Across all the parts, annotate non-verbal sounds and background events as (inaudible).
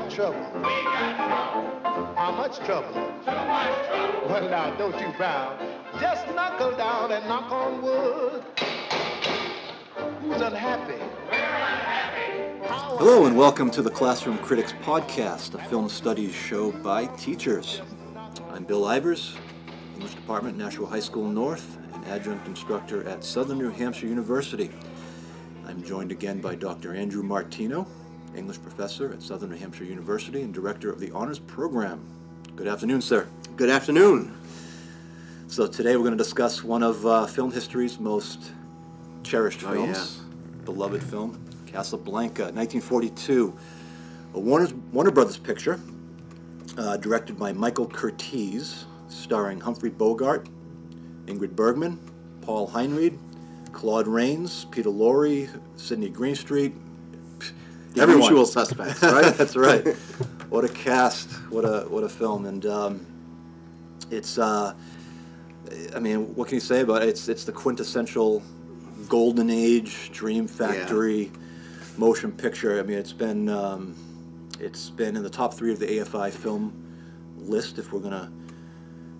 got trouble. We got trouble. How much trouble? Too much trouble. Well, now, don't you frown. Just knuckle down and knock on wood. Who's unhappy? Unhappy. Hello and welcome to the Classroom Critics Podcast, a film studies show by teachers. I'm Bill Ivers, English Department, Nashua High School North, an adjunct instructor at Southern New Hampshire University. I'm joined again by Dr. Andrew Martino, English professor at Southern New Hampshire University and director of the Honors Program. Good afternoon, sir. Good afternoon. So today we're going to discuss one of uh, film history's most cherished Oh, films, beloved film, Casablanca, 1942, a Warner, Warner Brothers picture, uh, directed by Michael Curtiz, starring Humphrey Bogart, Ingrid Bergman, Paul Henreid, Claude Rains, Peter Lorre, Sidney Greenstreet, The everyone. usual suspects, right? (laughs) That's right. (laughs) What a cast! What a what a film! And um, it's uh, I mean, what can you say about it? It's it's the quintessential golden age dream factory motion picture. I mean, it's been um, it's been in the top three of the AFI film list. If we're gonna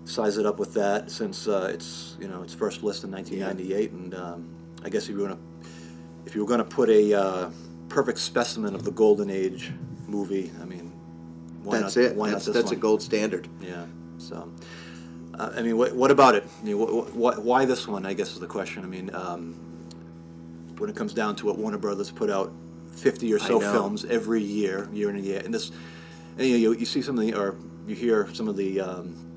size it up with that, since uh, it's you know its first list in 1998, and um, I guess if you were gonna if you were gonna put a uh, perfect specimen of the golden age movie, I mean, why That's not, it. Why That's, that's a gold standard. Yeah. So, uh, I mean, what, what about it? I mean, wh- wh- why this one? I guess is the question. I mean, um, when it comes down to it, Warner Brothers put out fifty or so films every year, year in a year, and this, and, you, know, you you see some of the, or you hear some of the. Um,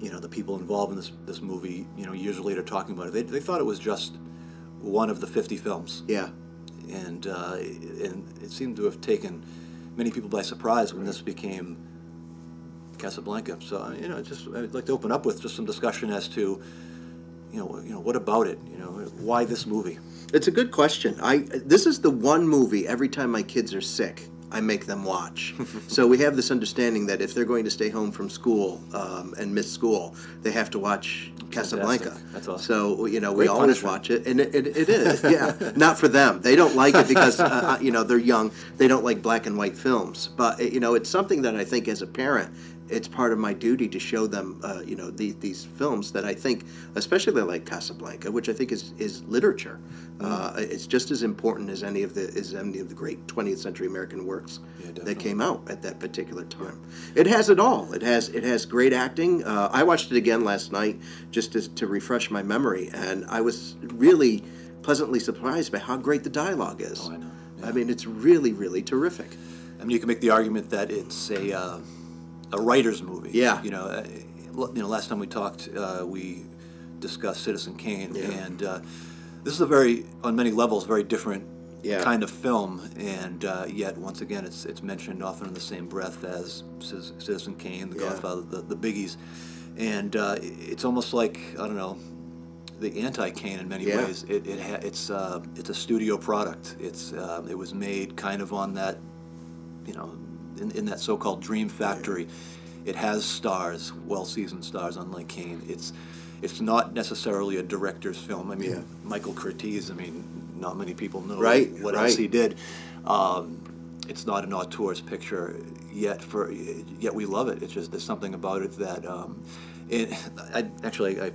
you know the people involved in this this movie. You know, years later talking about it, they, they thought it was just one of the fifty films Yeah. And uh, and it seemed to have taken many people by surprise when this became Casablanca. So you know, just I'd like to open up with just some discussion as to you know you know what about it? You know, why this movie? It's a good question. I this is the one movie every time my kids are sick, I make them watch. (laughs) so we have this understanding that if they're going to stay home from school um, and miss school, they have to watch Casablanca. Fantastic. That's awesome. So you know we always punishment. watch it, and it, it, it is yeah. (laughs) Not for them. They don't like it because uh, you know they're young. They don't like black and white films. But you know it's something that I think as a parent. It's part of my duty to show them, uh, you know, these, these films that I think, especially like Casablanca, which I think is, is literature. Uh, it's just as important as any of the as any of the great 20th century American works Yeah, that came out at that particular time. It has it all. It has it has great acting. Uh, I watched it again last night just to, to refresh my memory, and I was really pleasantly surprised by how great the dialogue is. Oh, I know. I mean, it's really really terrific. I mean, you can make the argument that it's a uh, a writer's movie. Yeah. You know, uh, you know. Last time we talked, uh, we discussed Citizen Kane, Yeah. and uh, this is a very, on many levels, very different Yeah. kind of film, and uh, yet once again, it's it's mentioned often in the same breath as Citizen Kane, The Yeah. Godfather, the, the Biggies, and uh, it's almost like I don't know. The anti-Kane in many ways. It, it ha- it's uh, it's a studio product. It's uh, it was made kind of on that you know, in, in that so-called dream factory, it has stars, well-seasoned stars, unlike Kane. It's it's not necessarily a director's film. I mean, Yeah. Michael Curtiz. I mean, not many people know Right, what right. else he did. Um, it's not an auteur's picture yet. For yet we love it. It's just there's something about it that. Um, it, (laughs) I actually I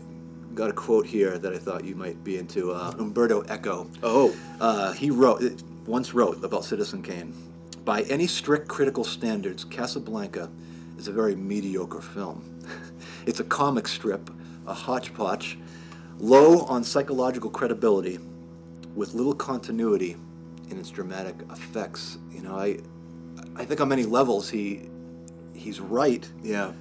got a quote here that I thought you might be into. Uh, Umberto Eco. Oh, Uh, he wrote once wrote about Citizen Kane. By any strict critical standards, Casablanca is a very mediocre film. (laughs) it's a comic strip, a hodgepodge, low on psychological credibility, with little continuity in its dramatic effects. You know, I, I think on many levels he, he's right yeah.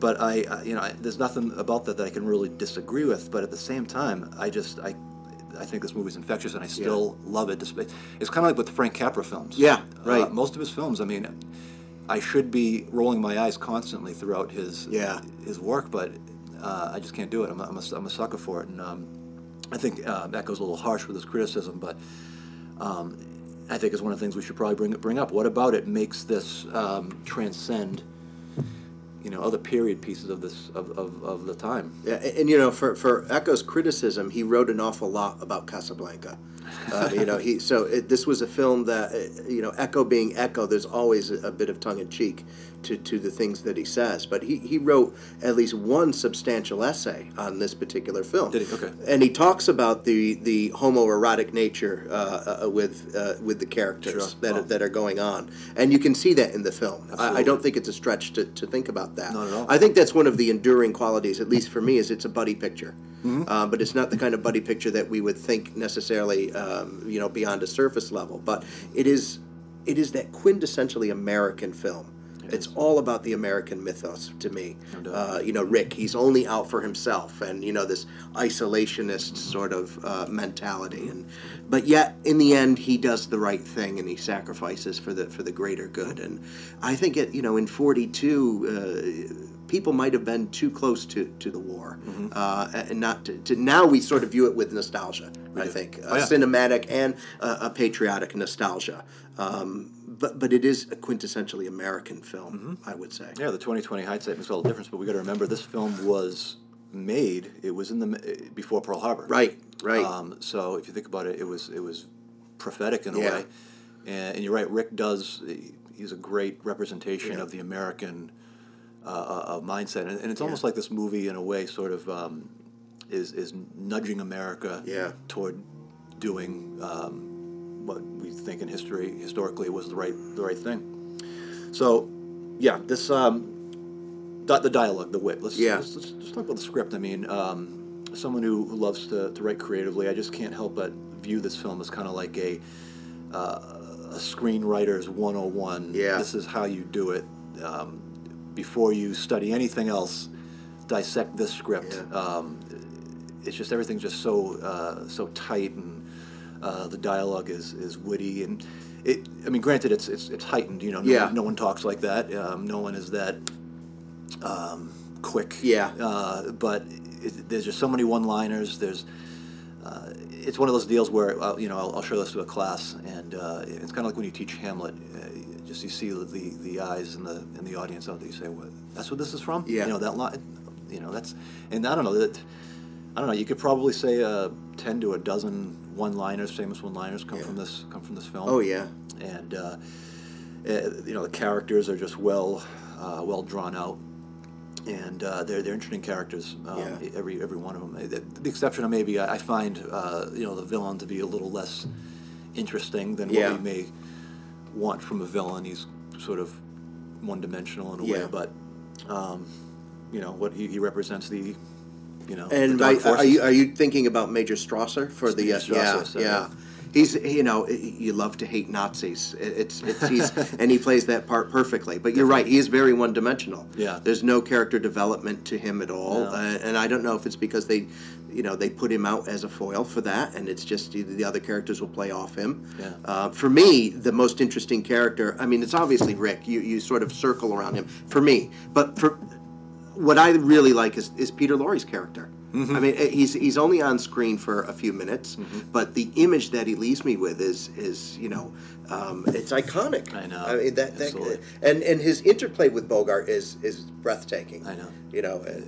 but I, I you know, I, there's nothing about that that I can really disagree with. But at the same time, I just, I, I think this movie's infectious, and I still love it. Despite, it's kind of like with the Frank Capra films. Yeah, Uh, right. most of his films, I mean, I should be rolling my eyes constantly throughout his Yeah. his work, but uh, I just can't do it. I'm a, I'm a, I'm a sucker for it, and um, I think uh, that goes a little harsh with his criticism, but. Um, I think is one of the things we should probably bring bring up. What about it makes this um, transcend you know other period pieces of this of, of, of the time. Yeah, and, and, you know, for for Eco's criticism, he wrote an awful lot about Casablanca. Uh, you know, he so it, this was a film that uh, you know, Eco being Eco, there's always a, a bit of tongue in cheek to, to the things that he says. But he, he wrote at least one substantial essay on this particular film. Did he? Okay. And he talks about the, the homoerotic nature uh, uh, with uh, with the characters Sure. that, are, Wow. that are going on, and you can see that in the film. I, I don't think it's a stretch to, to think about that. Not at all. I think that's one of the enduring qualities, at least for me, is it's a buddy picture. Mm-hmm. Uh, but it's not the kind of buddy picture that we would think necessarily, um, you know, beyond a surface level. But it is, it is that quintessentially American film. it's all about the American mythos to me. Uh, you know, Rick, he's only out for himself, and you know this isolationist sort of uh, mentality. And but yet, in the end, he does the right thing, and he sacrifices for the for the greater good. And I think it, you know, in '42. People might have been too close to, to the war, uh, and not to, to. Now we sort of view it with nostalgia. I think a Oh, yeah. cinematic and a patriotic nostalgia. Um, but but it is a quintessentially American film, I would say. Yeah, the 2020 hindsight makes all the difference. But we got to remember this film was made. It was in the eh, before Pearl Harbor. Right, right. Um, so if you think about it, it was it was prophetic in a Yeah. way. And, and you're right. Rick does. He's a great representation Yeah. of the American uh, uh, mindset, and, and it's almost like this movie, in a way, sort of um, is is nudging America Yeah. toward doing um, what we think in history historically was the right the right thing. So, yeah, this um, di- the dialogue, the wit. Let's, Yeah. let's, let's, let's talk about the script. I mean, um, someone who, who loves to, to write creatively, I just can't help but view this film as kind of like a uh, a screenwriter's 101. Yeah. This is how you do it. Um, before you study anything else, dissect this script. Yeah. Um, it's just everything's just so uh, so tight and uh, the dialogue is, is witty and it. I mean, granted, it's it's, it's heightened. You know, no, Yeah. one, no one talks like that. Um, no one is that um, quick. Yeah. Uh, but it, there's just so many one-liners. There's uh, it's one of those deals where uh, you know I'll, I'll show this to a class, and uh, it's kind of like when you teach Hamlet. Just you see the, the, the eyes in the in the audience out there. You say, "What? That's what this is from?" Yeah. You know that line. You know that's and I don't know that. I don't know. You could probably say uh, ten to a dozen one-liners, famous one-liners, come Yeah. from this come from this film Oh yeah, and uh, uh, you know the characters are just well uh, well drawn out, and uh, they're they're interesting characters. Um, Yeah. Every every one of them. The, exception of maybe I, find uh, you know the villain to be a little less interesting than Yeah. what we may want from a villain. He's sort of one dimensional in a Yeah. way, but um, you know what he, he represents the you know and I, are you are you thinking about Major Strasser for the Major uh, yeah so, yeah. yeah. He's you know you love to hate Nazis. It's it's he's (laughs) and he plays that part perfectly. But you're right, he is very one dimensional. Yeah. There's no character development to him at all, No. uh, and I don't know if it's because they, you know, they put him out as a foil for that, and it's just the the other characters will play off him. Yeah. Uh, for me, the most interesting character. I mean, it's obviously Rick. You you sort of circle around him for me, but for what I really like is, is Peter Lorre's character. Mm-hmm. I mean, eh, he's he's only on screen for a few minutes, but the image that he leaves me with is is you know, um, it's iconic. I know. I mean that, that Absolutely. and and his interplay with Bogart is is breathtaking. I know. You know, eh,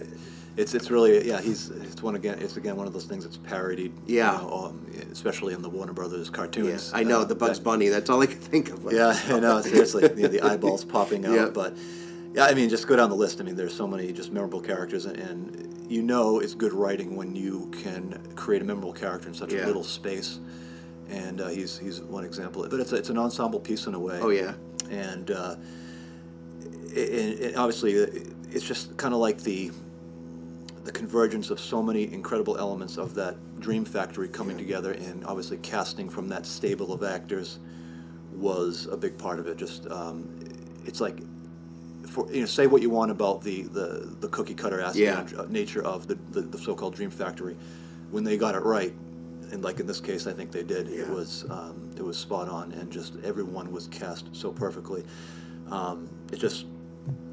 It's it's really yeah he's it's one again it's again one of those things that's parodied Yeah. you know, um, especially in the Warner Brothers yeah, cartoons I know Uh, the Bugs that- Bunny. That's all I can think of. yeah (laughs) I know seriously you know, the eyeballs popping out Yeah. but yeah I mean just go down the list I mean there's so many just memorable characters and, and you know it's good writing when you can create a memorable character in such Yeah. a little space and uh, he's he's one example but it's a, it's an ensemble piece in a way Oh yeah, and uh, it, it, obviously it's just kind of like the the convergence of so many incredible elements of that dream factory coming together and obviously casting from that stable of actors was a big part of it. Just um, it's like for you know say what you want about the the, the cookie cutter aspect Yeah. nature of the, the, the so-called dream factory. When they got it right and like in this case i think they did it was um, it was spot on and just everyone was cast so perfectly. Um, it just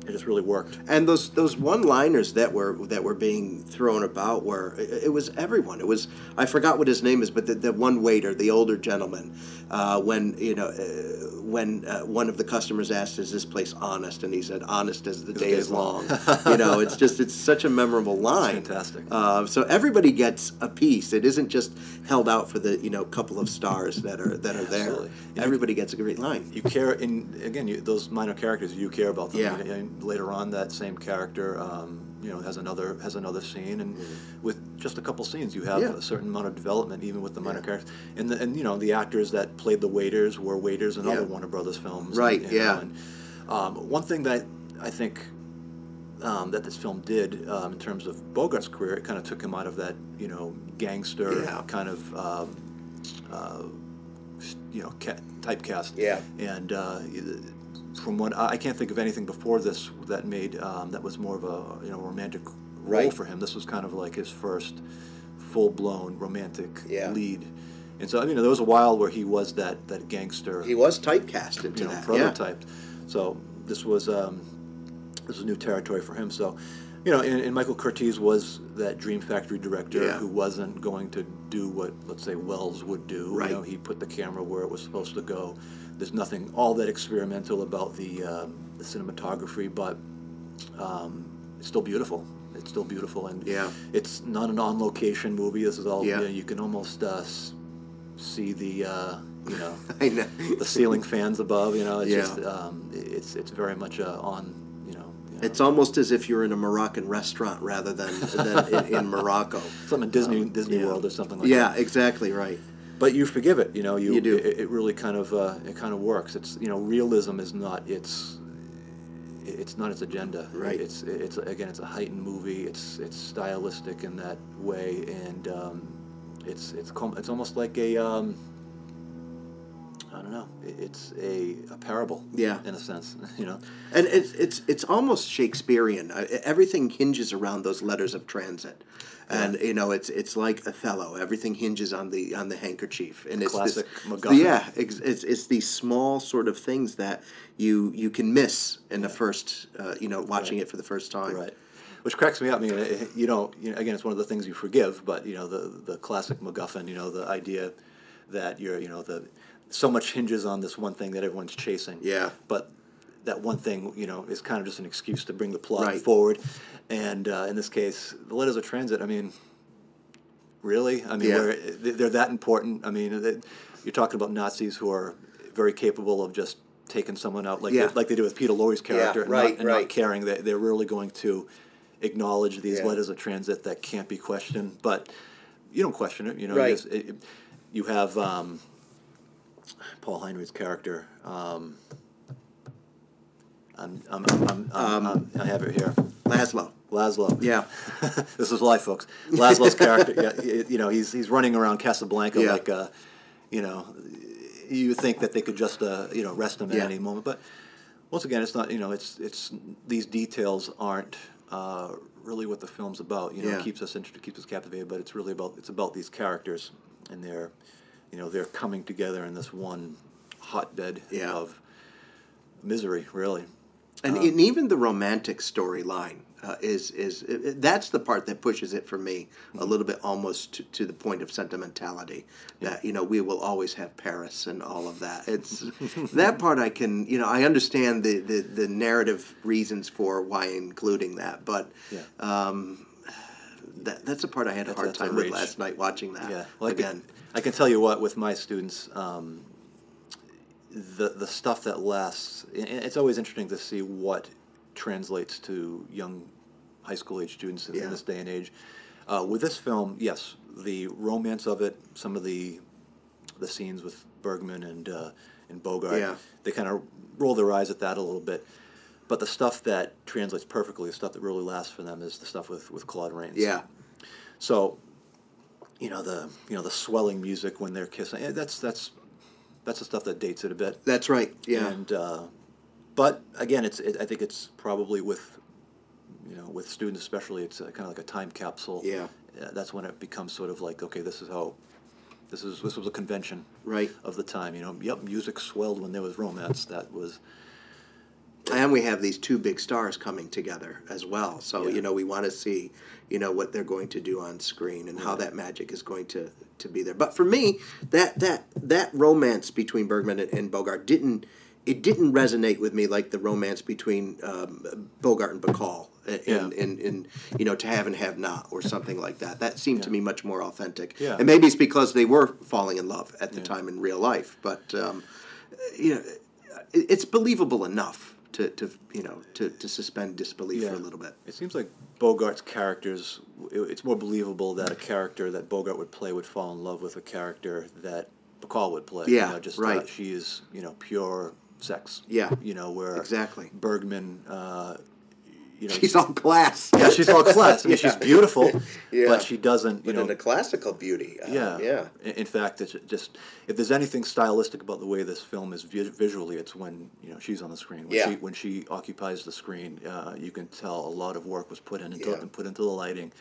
it just really worked and those those one-liners that were that were being thrown about were it, it was everyone. It was I forgot what his name is, but the, the one waiter, the older gentleman, uh, when you know uh, when uh, one of the customers asked, "Is this place honest?" and he said, "Honest as the day day is long." long. (laughs) you know, it's just it's such a memorable line. fantastic. Uh, so everybody gets a piece. It isn't just held out for the you know couple of stars that are that are there. Absolutely. Everybody gets a great line. you care in again you, those minor characters you care about them Yeah. and, and later on that same character um, you know has another has another scene and with just a couple scenes you have. Yeah. a certain amount of development even with the minor Yeah. characters and the, and you know the actors that played the waiters were waiters in Yeah. other Warner Brothers films Right, and, know, yeah. and, um, one thing that I think um, that this film did um, in terms of Bogart's career it kind of took him out of that you know gangster Yeah. kind of um, uh, you know ca- typecast Yeah. and uh, from what I can't think of anything before this that made um, that was more of a you know romantic role Right. for him. This was kind of like his first full blown romantic Yeah. lead, and so I mean there was a while where he was that that gangster He was typecast into you know that. prototyped. So this was um, this was new territory for him. So you know, and, and Michael Curtiz was that Dream Factory director Yeah. who wasn't going to do what let's say Welles would do. Right. You know, he put the camera where it was supposed to go. There's nothing all that experimental about the, um, the cinematography, but um, it's still beautiful. It's still beautiful, and Yeah. it's not an on-location movie. This is all Yeah. you, know, you can almost uh, s- see the uh, you know (laughs) know. the ceiling fans above. You know, it's Yeah. just um, it's it's very much uh, on. You know, It's almost as if you're in a Moroccan restaurant rather than, than in, in Morocco. (laughs) something Disney Disney Um, yeah. World or something like Yeah, that. Yeah, exactly right. But you forgive it. You know, you, You do. It, it really kind of uh, it kind of works. It's you know, realism is not its it's not its agenda. Right. It's it's again it's a heightened movie. It's it's stylistic in that way, and um, it's it's com- it's almost like a um, I don't know. It's a, a parable. Yeah. In a sense, (laughs) you know. And it's it's it's almost Shakespearean. Everything hinges around those letters of transit, and you know it's it's like Othello. Everything hinges on the on the handkerchief, and it's Classic this, MacGuffin. Yeah, it's, it's it's these small sort of things that you you can miss in the first uh, you know watching Right. it for the first time. Right. Which cracks me up. I mean, it- you know, you know, again, it's one of the things you forgive, but you know, the the classic MacGuffin. You know, the idea that you're, you know, the so much hinges on this one thing that everyone's chasing. Yeah. But that one thing, you know, is kind of just an excuse to bring the plot Right. forward. And uh, in this case, the letters of transit. I mean, really? I mean, Yeah. they're that important. I mean, that- you're talking about Nazis who are very capable of just taking someone out, like Yeah. like they did with Peter Lorre's character, and, right, not, and right. not caring. They, they're really going to acknowledge these Yeah. letters of transit that can't be questioned. But you don't question it. You know, Right. you, just- it- you have um, Paul Henreid's character. Um, I'm, I'm, I'm, I'm, Um, I have it here. Laszlo. Laszlo. Yeah. (laughs) this is life, folks. Laszlo's character, yeah, y- you know, he's he's running around Casablanca Yeah. like, uh, you know, you think that they could just, uh, you know, arrest him at Yeah. any moment, but once again, it's not. You know, it's it's these details aren't uh, really what the film's about. You know, Yeah. it keeps us interested, keeps us captivated, but it's really about it's about these characters and their, you know, they're coming together in this one hotbed Yeah. of misery, really. And, Um, and even the romantic storyline uh, is is it, that's the part that pushes it for me a little bit almost to, to the point of sentimentality that you know we will always have Paris and all of that. It's (laughs) that part I can you know I understand the, the, the narrative reasons for why including that, but Yeah. um, that that's a part I had a That's- hard that's a time with last night watching that. Yeah, well, I can- again. I can tell you what with my students, um, the the stuff that lasts. It's always interesting to see what translates to young high school age students in, Yeah. in this day and age. Uh, with this film, yes, the romance of it, some of the the scenes with Bergman and uh, and Bogart, Yeah. they kind of roll their eyes at that a little bit. But the stuff that translates perfectly, the stuff that really lasts for them, is the stuff with, with Claude Rains. Yeah, So, you know the you know the swelling music when they're kissing. eh, That's that's that's the stuff that dates it a bit. that's right. Yeah, And uh, but again, it's it, I think it's probably with you know with students especially, it's kind of like a time capsule. Yeah. Uh, that's when it becomes sort of like okay, this is how. This is this was a convention Right. of the time, you know. Yep, music swelled when there was romance. That was and we have these two big stars coming together as well. So Yeah. you know we want to see you know what they're going to do on screen and how that magic is going to to be there. But for me, that that that romance between Bergman and, and Bogart didn't it didn't resonate with me like the romance between um, Bogart and Bacall. In, Yeah. in, in, you know, to have and have not, or something like that. That seemed to me much more authentic. Yeah. And maybe it's because they were falling in love at the Yeah. time in real life. But um, you know, it- it's believable enough to, to you know to, to suspend disbelief for a little bit. It seems like Bogart's characters. It's more believable that a character that Bogart would play would fall in love with a character that Bacall would play. Yeah, you know, just right. Uh, she is, you know, pure sex. Yeah, You know where exactly. Bergman. Uh, you know, She's all class. yeah, she's all class. I mean, (laughs) she's beautiful, (laughs) Yeah. but she doesn't. You But know, in a classical beauty. uh, yeah, yeah. In, in fact, it's just if there's anything stylistic about the way this film is vi- visually, it's when you know she's on the screen. When Yeah. she when she occupies the screen, uh, you can tell a lot of work was put in into, Yeah. put into the lighting.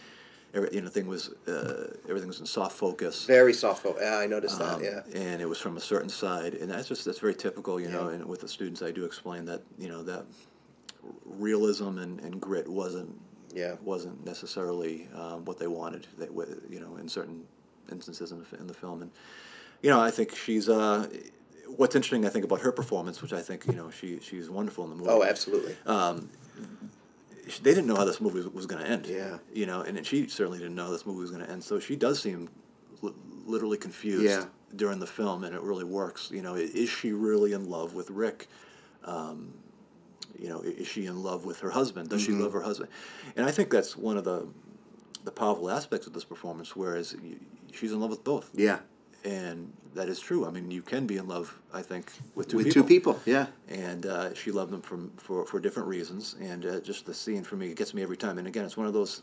Every, you know, thing was uh, everything was in soft focus. Very soft. fo- Yeah, I noticed Um, that. Yeah. and it was from a certain side, and that's just that's very typical, you know. And with the students, I do explain that you know that realism and, and grit wasn't Yeah. wasn't necessarily um, what they wanted. That you know, in certain instances in the, in the film, and you know, I think she's. Uh, what's interesting, I think, about her performance, which I think you know she she's wonderful in the movie. Oh, absolutely. She- they didn't know how this movie was, going to end. Yeah. You know, and she certainly didn't know this movie was going to end. So she does seem li- literally confused Yeah. during the film, and it really works. You know, is she really in love with Rick? Um, you know, is she in love with her husband? Does Mm-hmm. she love her husband? And I think that's one of the the powerful aspects of this performance. Whereas she's in love with both, Yeah. and that is true. I mean, you can be in love, I think, with two With people two people. Yeah. and uh, she loved them from for, for different reasons. And uh, just the scene for me it gets me every time. And again, it's one of those.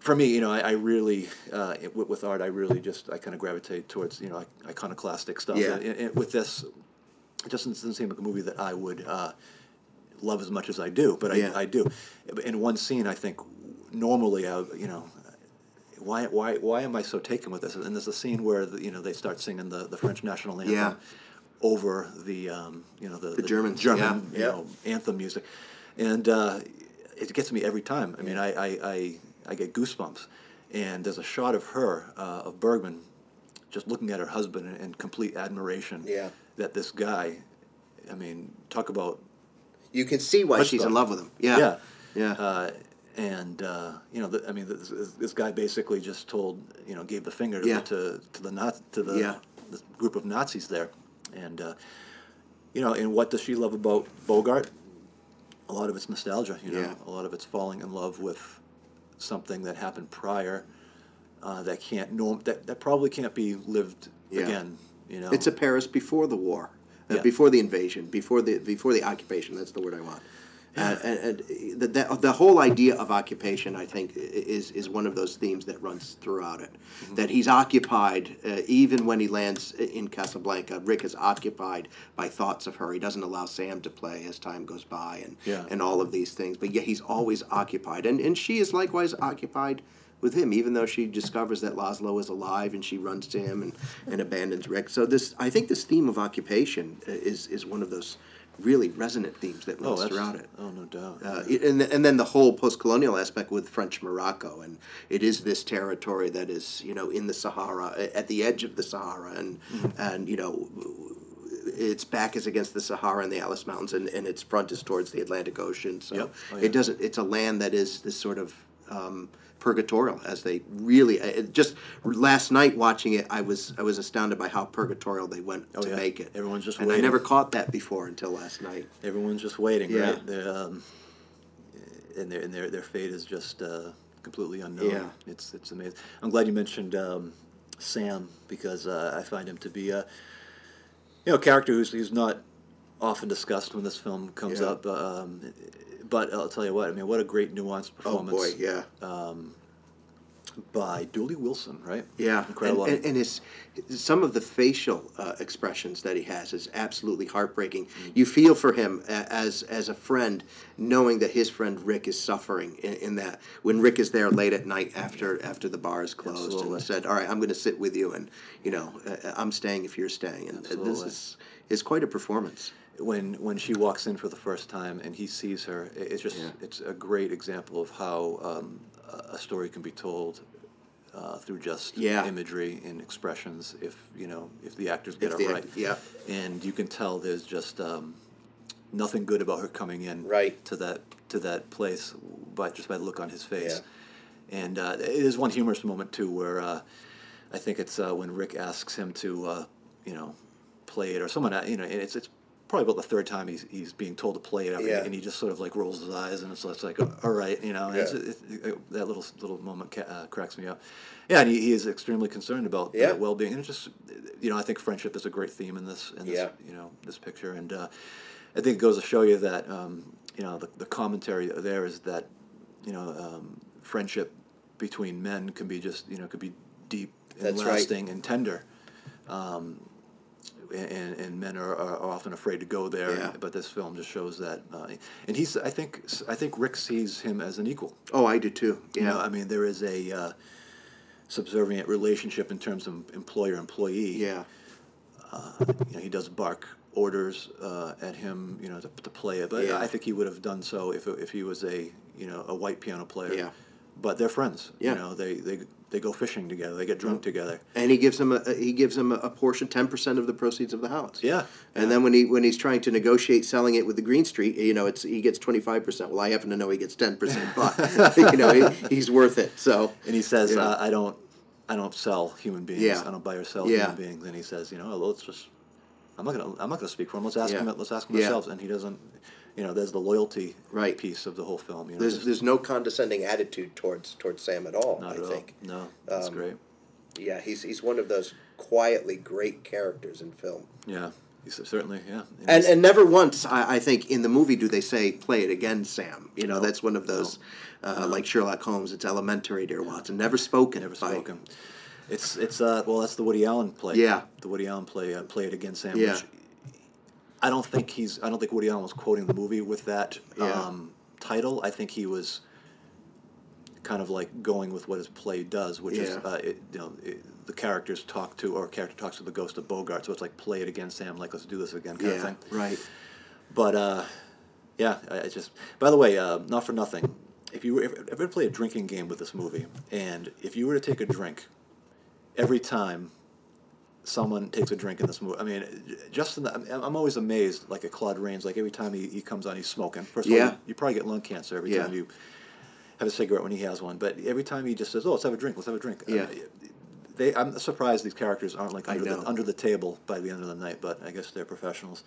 For me, you know, I, I really uh, it- with, art, I really just I kind of gravitate towards you know iconoclastic stuff. Yeah. And, and with this, it just doesn't seem like a movie that I would uh, love as much as I do. But I, Yeah. I do. In one scene, I think normally I you know. Why, why, why am I so taken with this? And there's a scene where the, you know they start singing the, the French national anthem Yeah. over the um, you know the, the, Germans, German yeah, you know anthem music, and uh, it gets me every time. I mean, I, I, I, I get goosebumps, and there's a shot of her uh, of Bergman just looking at her husband in, in complete admiration. Yeah. that this guy, I mean, talk about You can see why Touch she's in love with him. Yeah. yeah. Yeah. Uh, and uh, you know, the, I mean, this, this- guy basically just told, you know, gave the finger to Yeah. to, to the to the, Yeah. the group of Nazis there, and uh, you know, and what does she love about Bogart? A lot of it's nostalgia. You know, Yeah. a lot of it's falling in love with something that happened prior uh, that can't norm that, that probably can't be lived again. You know, It's a Paris before the war, uh, Yeah. before the invasion, before the before the occupation. That's the word I want. Uh, and and the, the, the whole idea of occupation, I think, is is one of those themes that runs throughout it. Mm-hmm. That he's occupied, uh, even when he lands in Casablanca. Rick is occupied by thoughts of her. He doesn't allow Sam to play as time goes by, and Yeah. and all of these things. But yet he's always occupied, and and she is likewise occupied with him, even though she discovers that Laszlo is alive and she runs to him and, and abandons Rick. So this, I think, this theme of occupation is is one of those really resonant themes that oh, runs that's, throughout it. Oh, no doubt. Uh, it- and, and then the whole post-colonial aspect with French Morocco, and it is this territory that is, you know, in the Sahara, at the edge of the Sahara, and Mm-hmm. and you know, its back is against the Sahara and the Atlas Mountains, and, and its front is towards the Atlantic Ocean. So Yep. Oh, yeah. it doesn't. It's a land that is this sort of um, purgatorial, as they really. It just last night watching it, I was I was astounded by how purgatorial they went Oh, to yeah. make it. Everyone's just and I never caught that before until last night. Everyone's just waiting, Yeah. right? They're, um, and their and their their fate is just uh, completely unknown. Yeah. It's it's amazing. I'm glad you mentioned um, Sam because uh, I find him to be a you know character who's who's not often discussed when this film comes Yeah. up. Um, but I'll tell you what. I mean, what a great nuanced performance. Oh performance boy, yeah. by Dooley Wilson, right? Yeah, incredible. And, and, and his some of the facial uh, expressions that he has is absolutely heartbreaking. Mm. You feel for him as as a friend, knowing that his friend Rick is suffering in, in that. When Rick is there late at night after after the bar is closed Absolutely. and said, "All right, I'm going to sit with you, and you know, uh, I'm staying if you're staying." And uh, this is is quite a performance. When when she walks in for the first time and he sees her, it- it's just Yeah. it's a great example of how um, a story can be told uh, through just Yeah. imagery and expressions. If you know if the actors get If it right, act- yeah. and you can tell there's just um, nothing good about her coming in Right. to that to that place by just by the look on his face. Yeah. And uh, it is one humorous moment too, where uh, I think it's uh, when Rick asks him to, uh, you know, play it, or someone, uh, you know, and it's it's probably about the third time he's, he's being told to play it, Yeah. and he just sort of like rolls his eyes, and it's, it's like, all right, you know, Yeah. it, it, that little little moment ca- uh, cracks me up. Yeah, and he, he is extremely concerned about Yeah. uh, well-being, and it's just, you know, I think friendship is a great theme in this, in this, you know, this picture, and uh, I think it goes to show you that, um, you know, the, the commentary there is that, you know, um, friendship between men can be just, you know, could be deep and That's right. lasting and tender. Um, and, and men are, are often afraid to go there, Yeah. but this film just shows that. Uh, and he's, I think, I think Rick sees him as an equal. Oh, I do too. Yeah. You know, I mean, there is a uh, subservient relationship in terms of employer-employee. yeah. You know, he does bark orders uh, at him, you know, to, to play it. But Yeah. I think he would have done so if, if he was a, you know, a white piano player. Yeah. But they're friends. Yeah. You know, they, they, they go fishing together. They get drunk together. And he gives him a he gives him a, a portion, ten percent of the proceeds of the house. Yeah. And then when he when he's trying to negotiate selling it with the Greenstreet, you know, it's he gets twenty five percent. Well, I happen to know he gets ten percent, but (laughs) (laughs) you know, he, he's worth it. So And he says, Yeah. uh, "I don't, I don't sell human beings. Yeah. I don't buy or sell Yeah. human beings." And he says, "You know, let's just, I'm not gonna, I'm not gonna speak for him. Let's ask Yeah. him. Let's ask him ourselves." And he doesn't, you know, there's the loyalty Right. piece of the whole film. You know, there's there's no condescending attitude towards towards Sam at all. not I at think. all. No, that's Um, great. Yeah, he's he's one of those quietly great characters in film. Yeah, he's certainly yeah. And and never once, I, I think, in the movie do they say "play it again, Sam." You know, No. that's one of those, uh, like Sherlock Holmes. It's elementary, dear Watson. Never spoken. never by- spoken. It's it's uh well that's the Woody Allen play. Yeah. the Woody Allen play. Uh, play it again, Sam. Yeah. Which I don't think he's. I don't think Woody Allen was quoting the movie with that Yeah. um, title. I think he was kind of like going with what his play does, which is uh, it, you know it, the characters talk to or a character talks to the ghost of Bogart. So it's like play it again, Sam. Like let's do this again, kind of thing. right. But uh, yeah, I, I just. By the way, uh, not for nothing. If you were if, ever play a drinking game with this movie, and if you were to take a drink, every time someone takes a drink in this movie, I mean, Justin, I'm, always amazed. Like at Claude Rains, like every time he, he comes on, he's smoking. First of all, you, you probably get lung cancer every Yeah. time you have a cigarette when he has one. But every time he just says, "Oh, let's have a drink. Let's have a drink." Yeah. They, I'm surprised these characters aren't like under the, under the table by the end of the night, but I guess they're professionals.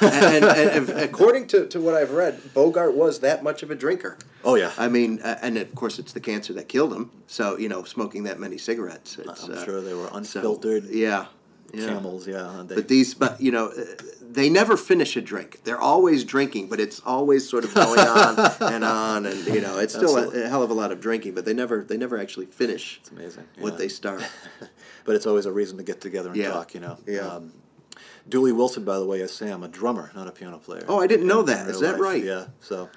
and, and, and (laughs) according to, to what I've read, Bogart was that much of a drinker. Oh yeah, I mean, uh, and of course, it's the cancer that killed him. So you know, smoking that many cigarettes. It's, I'm uh, sure they were so, unfiltered yeah, yeah. camels. Yeah, they, But these, but you know, they never finish a drink. They're always drinking, but it's always sort of going on (laughs) and on, and you know, it's still a, a hell of a lot of drinking. But they never, they never actually finish it's amazing what yeah. they start. (laughs) but it's always a reason to get together and Yeah. talk. You know. Yeah. Um, Dooley Wilson, by the way, is Sam, a drummer, not a piano player. Oh, I didn't know that. real that life. right? Yeah. So,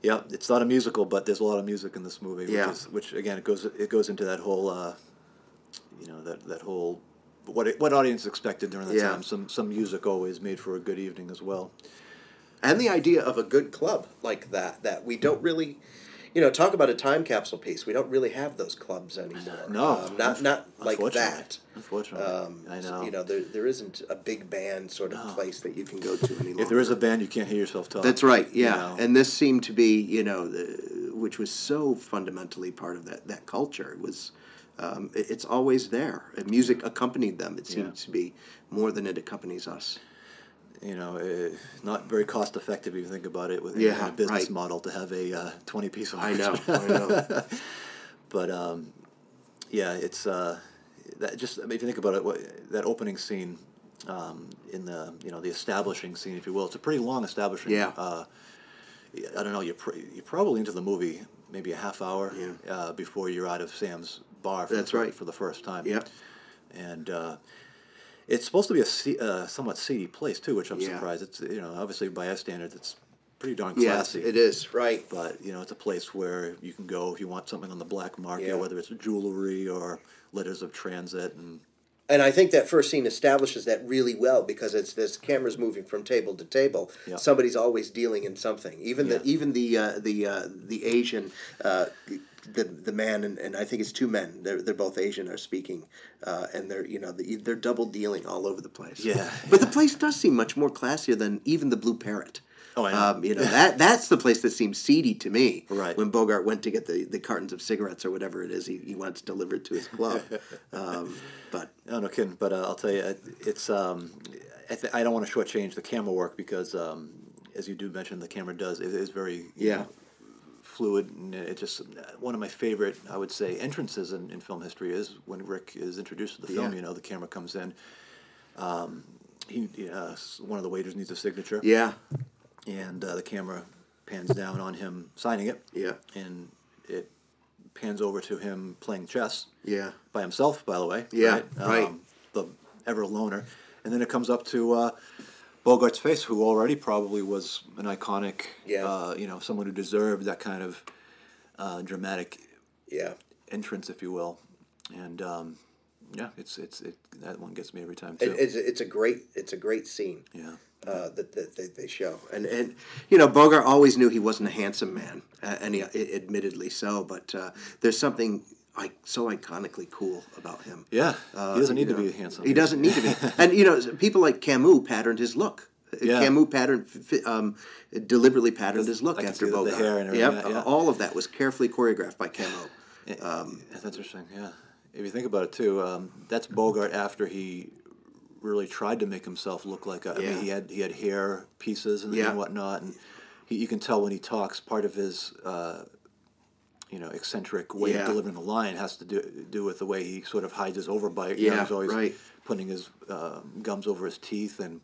yeah, it's not a musical, but there's a lot of music in this movie. Which Yeah. Is, which again, it goes it goes into that whole, uh, you know, that that whole what what audience expected during the Yeah. time. Some some music always made for a good evening as well. and the idea of a good club like that that we don't really you know talk about a time capsule piece we don't really have those clubs anymore No, um, not not like that Unfortunately, um, I know. you know there, there isn't a big band sort of No. place that you can go to any longer if there is a band, you can't hear yourself talk. that's right you yeah know. and this seemed to be you know the, which was so fundamentally part of that that culture it was um, it- it's always there and music accompanied them it seems Yeah. to be more than it accompanies us you know, uh, not very cost effective if you think about it with Yeah, a business right. model to have a uh, 20 piece i know i know (laughs) but um, yeah, it's uh, that just I mean, if you think about it, what, that opening scene um, in the you know the establishing scene, if you will, it's a pretty long establishing. Yeah. Uh, I don't know. You're pr- you're probably into the movie maybe a half hour Yeah. uh, before you're out of Sam's bar. For That's the, right. for the first time. Yep. And uh, it's supposed to be a se- uh, somewhat seedy place too, which I'm Yeah. surprised. It's you know obviously by our standards, it's pretty darn classy it is right but you know it's a place where you can go if you want something on the black market Yeah. whether it's jewelry or letters of transit and And I think that first scene establishes that really well because it's this camera's moving from table to table. Yeah. Somebody's always dealing in something. Even Yeah. the even the uh, the uh, the Asian. Uh, the, the man and, and I think it's two men. They're, they're both Asian are speaking, uh, and they're you know the, they're double dealing all over the place. Yeah, but the place does seem much more classier than even the Blue Parrot. Oh. Um, you know that that's the place that seems seedy to me. Right. When Bogart went to get the, the cartons of cigarettes or whatever it is he, he wants delivered to his club. (laughs) um, but No, no kidding. But uh, I'll tell you, it's. Um, I, th- I don't want to shortchange the camera work because, um, as you do mention, the camera does it is very yeah, know, fluid, and it just one of my favorite, I would say, entrances in, in film history is when Rick is introduced to the film. Yeah. You know, the camera comes in. Um, he uh, one of the waiters needs a signature, yeah, and uh, the camera pans down on him signing it. Yeah. and it pans over to him playing chess yeah, by himself, by the way. Yeah, right. the ever loner, and then it comes up to uh, Bogart's face, who already probably was an iconic, Yeah. uh, you know, someone who deserved that kind of uh, dramatic yeah. entrance, if you will, and um, yeah, it's it's it, that one gets me every time too. It, it's it's a great it's a great scene. yeah, uh, that, that they, they show. And, and, you know, Bogart always knew he wasn't a handsome man, uh, and he, admittedly so, but uh, there's something like so iconically cool about him. yeah. Uh, he doesn't need to know, be handsome. He doesn't need to be. (laughs) and, you know, people like Camus patterned his look. Yeah. Camus patterned, um, deliberately patterned his look after see the- Bogart. hair and everything, Yep, yeah, yeah. all of that was carefully choreographed by Camus. Um, that's interesting. Yeah, if you think about it too, um, that's Bogart after he really tried to make himself look like a. Yeah. mean, he had he had hair pieces and, Yeah. and whatnot, and he, you can tell when he talks. Part of his. Uh, you know, eccentric way Yeah. of delivering the line has to do do with the way he sort of hides his overbite. you know, Yeah, he's always right. putting his uh, gums over his teeth, and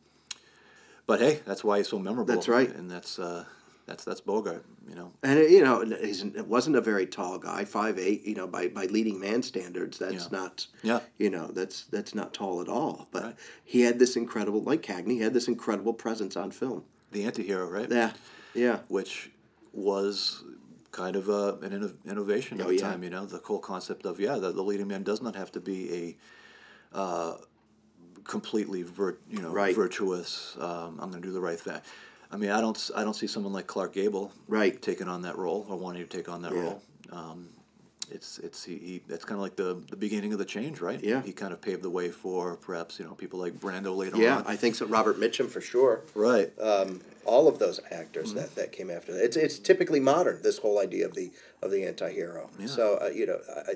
but hey, that's why he's so memorable. That's right. and that's uh, that's that's Bogart. You know, And you know, he's, it wasn't a very tall guy, five eight. You know, by, by leading man standards, that's Yeah. not. Yeah. You know, that's that's not tall at all. But Right. he had this incredible, like Cagney, he had this incredible presence on film. the anti-hero, right? Yeah, yeah, which was kind of a, an inno- innovation at Oh, the yeah. time. You know, the whole concept of yeah, the, the leading man does not have to be a uh, completely vir- you know Right. virtuous. Um, I'm going to do the right thing. I mean, I don't I don't see someone like Clark Gable Right. taking on that role or wanting to take on that Yeah. role. Um, it's it's he, he that's kind of like the the beginning of the change, right? Yeah. He kind of paved the way for perhaps you know people like Brando later yeah. on. I think so. Robert Mitchum for sure. right. Um, all of those actors that, that came after that. It's it's typically modern. This whole idea of the of the anti-hero. So uh, you know, I, I-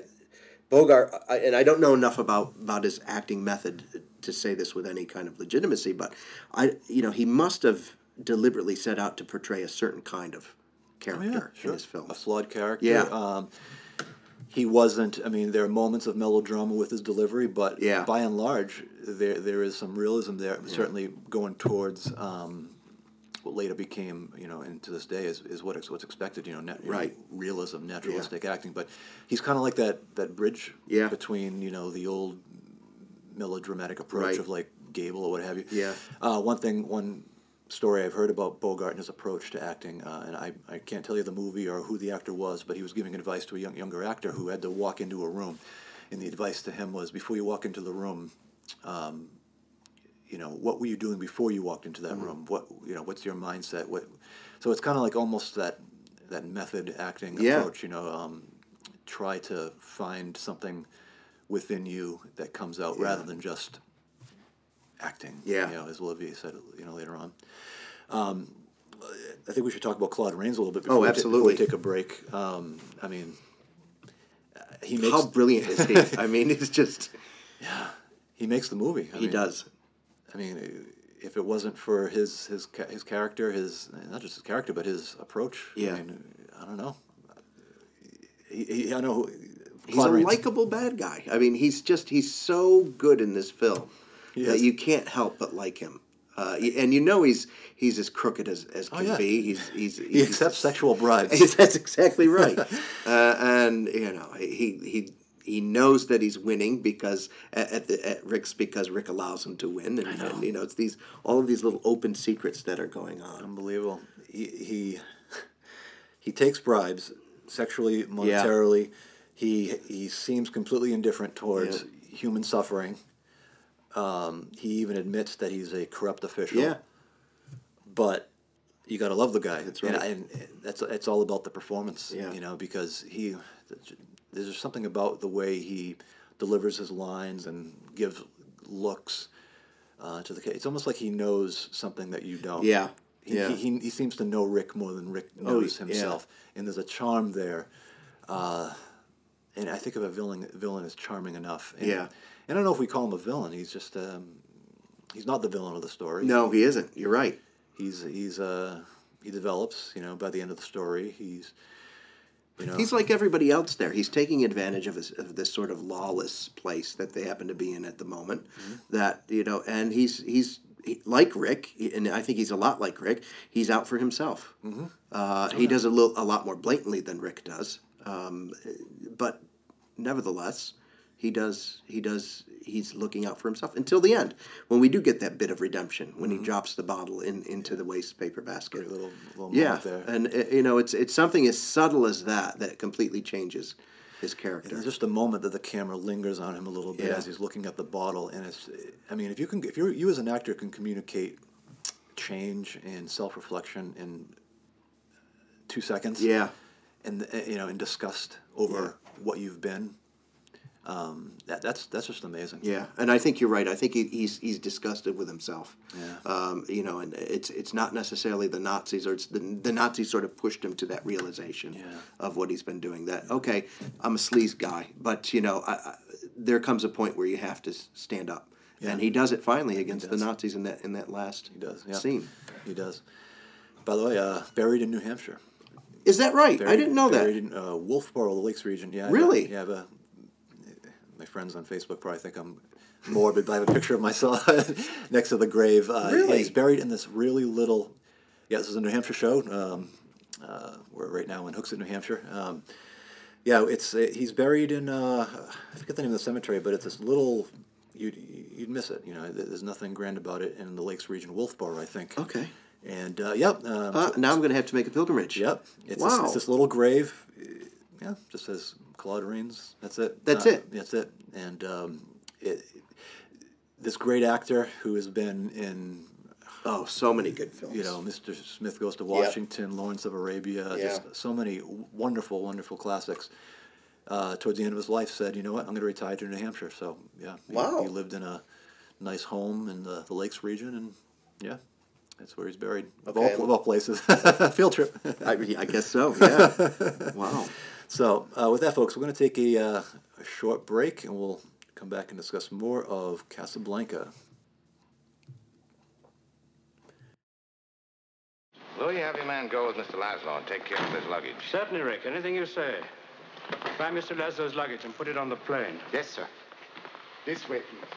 Bogart, I, and I don't know enough about about his acting method to say this with any kind of legitimacy, but I you know he must have deliberately set out to portray a certain kind of character in his film. A flawed character. Yeah. Um, he wasn't. I mean, there are moments of melodrama with his delivery, but Yeah. by and large, there there is some realism there. Certainly going towards um, what later became, you know, and to this day is, is what ex- what's expected. You know, nat- you know, Right. realism, naturalistic acting. But he's kind of like that that bridge Yeah. between you know the old melodramatic approach Right. of like Gable or what have you. Yeah. Uh, one thing, one story I've heard about Bogart and his approach to acting, uh, and I, I can't tell you the movie or who the actor was, but he was giving advice to a young, younger actor who had to walk into a room. And the advice to him was before you walk into the room, um, you know, what were you doing before you walked into that Mm-hmm. room? What, you know, what's your mindset? What, so it's kind of like almost that, that method acting Yeah. approach, you know, um, try to find something within you that comes out rather than just acting. Yeah. You know, as Olivier said, you know, later on. Um, I think we should talk about Claude Rains a little bit before, Oh, we, ta- before we absolutely. take a break. Um, I mean, he makes How brilliant is he? I mean, it's just (laughs) Yeah, he makes the movie. I he mean, does. I mean, if it wasn't for his his his character, his not just his character, but his approach. Yeah. I mean, I don't know. He, he, I know. He's Claude a likable bad guy. I mean, he's just he's so good in this film He that you can't help but like him. Uh, and you know he's he's as crooked as, as can Oh, yeah. be. He's he's He accepts sexual (laughs) bribes. That's exactly right. (laughs) uh, and you know he he he knows that he's winning because at, at the at Rick's because Rick allows him to win, and, and you know it's these all of these little open secrets that are going on. Unbelievable. He he (laughs) he takes bribes sexually, monetarily. He he seems completely indifferent towards human suffering. Um, he even admits that he's a corrupt official. Yeah. But you got to love the guy. That's right. And, that's it's all about the performance. Yeah. You know, because he there's something about the way he delivers his lines and gives looks uh, to the kid. It's almost like he knows something that you don't. Yeah. He, Yeah. he, he, he seems to know Rick more than Rick Oh, knows yeah. himself, and there's a charm there. Uh, and I think of a villain villain as charming enough. And, Yeah. And I don't know if we call him a villain. He's just um, he's not the villain of the story. No, he isn't. You're right. He's he's uh he develops. You know, by the end of the story, he's you know He's like everybody else there. He's taking advantage of, his, of this sort of lawless place that they happen to be in at the moment. Mm-hmm. That you know, and he's he's he, like Rick, and I think he's a lot like Rick. He's out for himself. Mm-hmm. Uh, he does a little a lot more blatantly than Rick does, um, but nevertheless, he does he does he's looking out for himself until the end when we do get that bit of redemption when he drops the bottle in into the waste paper basket. Mm-hmm. Great little little Yeah, and uh, you know, it's it's something as subtle as that that completely changes his character. There's just a moment that the camera lingers on him a little bit Yeah. as he's looking at the bottle, and it's. I mean, if you can, if you you as an actor can communicate change and self reflection in two seconds, Yeah, and uh, you know, in disgust over what you've been, um, that that's that's just amazing. yeah, and I think you're right. I think he, he's he's disgusted with himself. Yeah. Um, you know, and it's it's not necessarily the Nazis, or it's the the Nazis sort of pushed him to that realization Yeah. of what he's been doing. That okay, I'm a sleaze guy, but you know, I, I, there comes a point where you have to stand up, yeah. and he does it finally against the. Nazis in that in that last He does. Yeah. scene. He does. By the way, uh, buried in New Hampshire. Is that right? I didn't know that. in uh, Wolfeboro, the Lakes region. Yeah. I have a- Really? yeah. I have a, my friends on Facebook probably think I'm morbid, but I have a picture of myself (laughs) next to the grave. Uh, yeah, he's buried in this really little. Yeah, this is a New Hampshire show. Um, uh, we're right now in Hooksett, New Hampshire. Um, yeah, it's uh, he's buried in. Uh, I forget the name of the cemetery, but it's this little. You'd you'd miss it. You know, there's nothing grand about it in the Lakes region, Wolfeboro, I think. Okay. And uh, yep. Um, Uh, now I'm going to have to make a pilgrimage. Yep. It's, Wow. this, it's this little grave. uh, Yeah, just says Claude Rains. That's it. That's Uh, it? That's it. And um, it, this great actor who has been in, Oh, so many good films. you know, Mr. Smith Goes to Washington, Lawrence of Arabia, Yeah. just so many wonderful, wonderful classics. Uh, towards the end of his life, said, "You know what? I'm going to retire to New Hampshire." So yeah, he, Wow. he lived in a nice home in the, the Lakes region, and yeah, that's where he's buried. Of, all, of all places, (laughs) field trip. I, I guess so. Yeah. (laughs) wow. So, uh, with that, folks, we're going to take a, uh, a short break and we'll come back and discuss more of Casablanca. Louis, have your man go with Mr. Laszlo and take care of his luggage. Certainly, Rick. Anything you say. Find Mr. Laszlo's luggage and put it on the plane. Yes, sir. This way, please.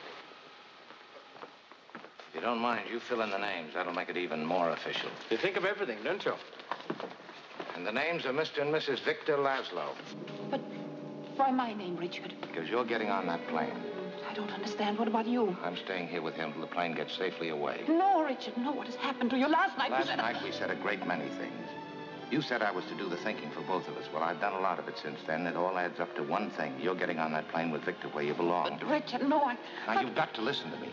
If you don't mind, you fill in the names. That'll make it even more official. You think of everything, don't you? And the names are Mr. and Mrs. Victor Laszlo, But why my name, Richard? because you're getting on that plane. I don't understand. What about you? I'm staying here with him till the plane gets safely away. No, Richard, no. What has happened to you last night? Last night, we said a great many things. You said I was to do the thinking for both of us. Well, I've done a lot of it since then. It all adds up to one thing. You're getting on that plane with Victor where you belong. But, Richard, no, I... Now, you've got to listen to me.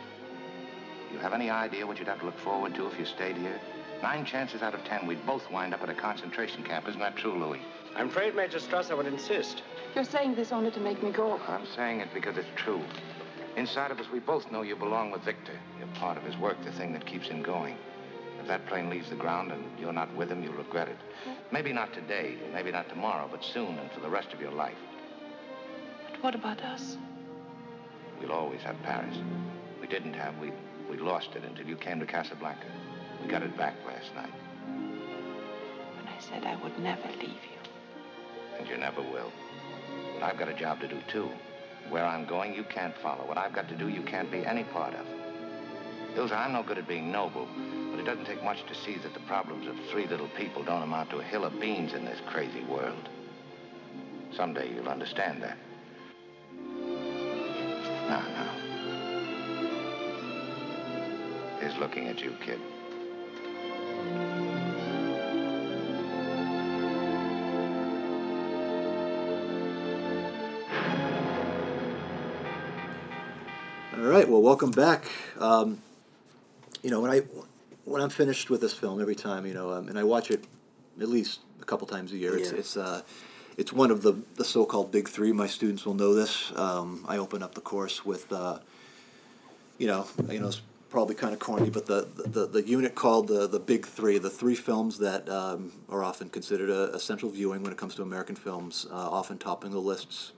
You have any idea what you'd have to look forward to if you stayed here? Nine chances out of ten, we'd both wind up at a concentration camp. Isn't that true, Louis? I'm afraid Major Strasser would insist. You're saying this only to make me go. I'm saying it because it's true. Inside of us, we both know you belong with Victor. You're part of his work, the thing that keeps him going. If that plane leaves the ground and you're not with him, you'll regret it. Maybe not today, maybe not tomorrow, but soon and for the rest of your life. But what about us? We'll always have Paris. We didn't have. We, we lost it until you came to Casablanca. Got it back last night, When I said I would never leave you. and you never will. But I've got a job to do, too. Where I'm going, you can't follow. What I've got to do, you can't be any part of. Ilsa, I'm no good at being noble, but it doesn't take much to see that the problems of three little people don't amount to a hill of beans in this crazy world. Someday you'll understand that. Now, now. He's looking at you, kid. Right. Well, welcome back. Um, you know, when I when I'm finished with this film, every time you know, um, and I watch it at least a couple times a year. It's Yeah. it's uh, it's one of the the so-called big three. My students will know this. Um, I open up the course with, uh, you know, you know, it's probably kind of corny, but the, the the unit called the the big three, the three films that um, are often considered a, essential viewing when it comes to American films, uh, often topping the lists,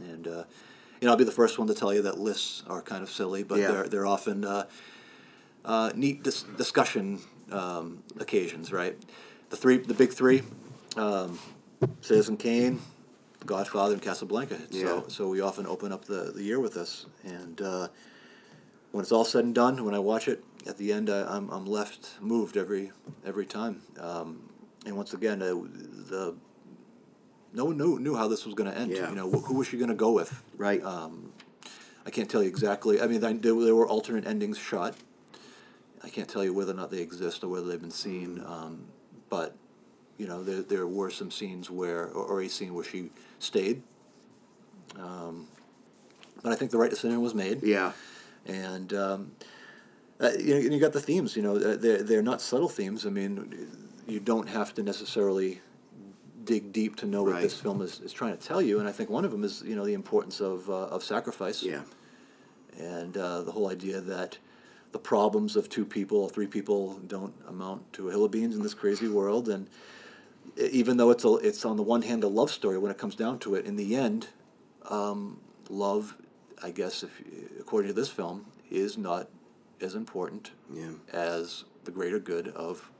and. You know, I'll be the first one to tell you that lists are kind of silly, but Yeah. they're they're often uh, uh, neat dis- discussion um, occasions, right? The three, the big three, um, Citizen Kane, Godfather, and Casablanca. So Yeah. so we often open up the, the year with this, and uh, when it's all said and done, when I watch it at the end, I, I'm I'm left moved every every time. Um, and once again, uh, the no one knew, knew how this was going to end. Yeah. You know, wh- who was she going to go with? Right. Um, I can't tell you exactly. I mean, there, were- alternate endings shot. I can't tell you whether or not they exist or whether they've been seen. Um, but you know, there, there were some scenes where, or, or a scene where she stayed. Um, but I think the right decision was made yeah. and um, uh, you, know, you got the themes. You know, uh, they're they're not subtle themes. I mean, you don't have to necessarily dig deep to know what Right. this film is, is trying to tell you. And I think one of them is you know the importance of uh, of sacrifice. Yeah. And uh, the whole idea that the problems of two people or three people don't amount to a hill of beans in this crazy world. And even though it's a, it's on the one hand a love story, when it comes down to it, in the end, um, love, I guess, if according to this film, is not as important Yeah. as the greater good of,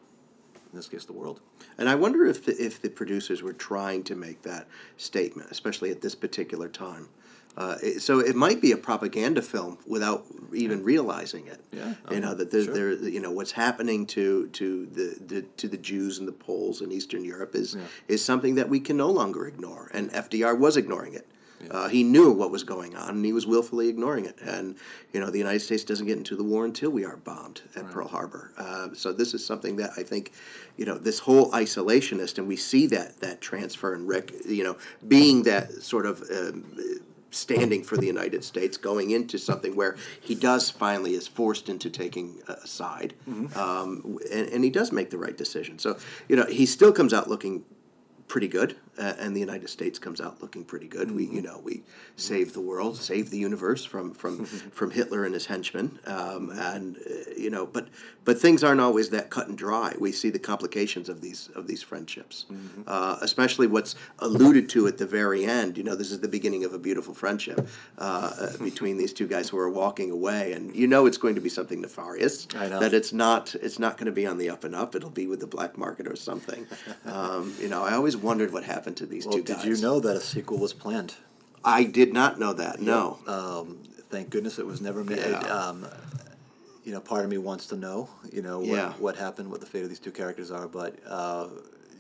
in this case, the world. And I wonder if the, if the producers were trying to make that statement, especially at this particular time. Uh, it, so it might be a propaganda film without even realizing it. Yeah, you know that there, sure. there, you know what's happening to to the, the to the Jews and the Poles in Eastern Europe is Yeah. is something that we can no longer ignore, and FDR was ignoring it. Uh, he knew what was going on, and he was willfully ignoring it. And you know, the United States doesn't get into the war until we are bombed at Pearl Harbor. Uh, so this is something that I think, you know, this whole isolationist, and we see that that transfer and Rick, you know, being that sort of. Um, standing for the United States, going into something where he does finally is forced into taking a side, um, and, and he does make the right decision. So you know he still comes out looking pretty good, uh, and the United States comes out looking pretty good. We, you know, we save the world, save the universe from from (laughs) from Hitler and his henchmen, um, and uh, you know, but but things aren't always that cut and dry. We see the complications of these of these friendships, uh, especially what's alluded to at the very end. You know, this is the beginning of a beautiful friendship uh, uh, between these two guys who are walking away, and you know it's going to be something nefarious. I know. that it's not it's not going to be on the up and up. It'll be with the black market or something. (laughs) um, you know, I always wondered what happened to these Well, two did guys. you know that a sequel was planned? I did not know that. No. Um, thank goodness it was never made. Yeah. Um, you know, part of me wants to know, you know, what, Yeah. what happened, what the fate of these two characters are, but uh,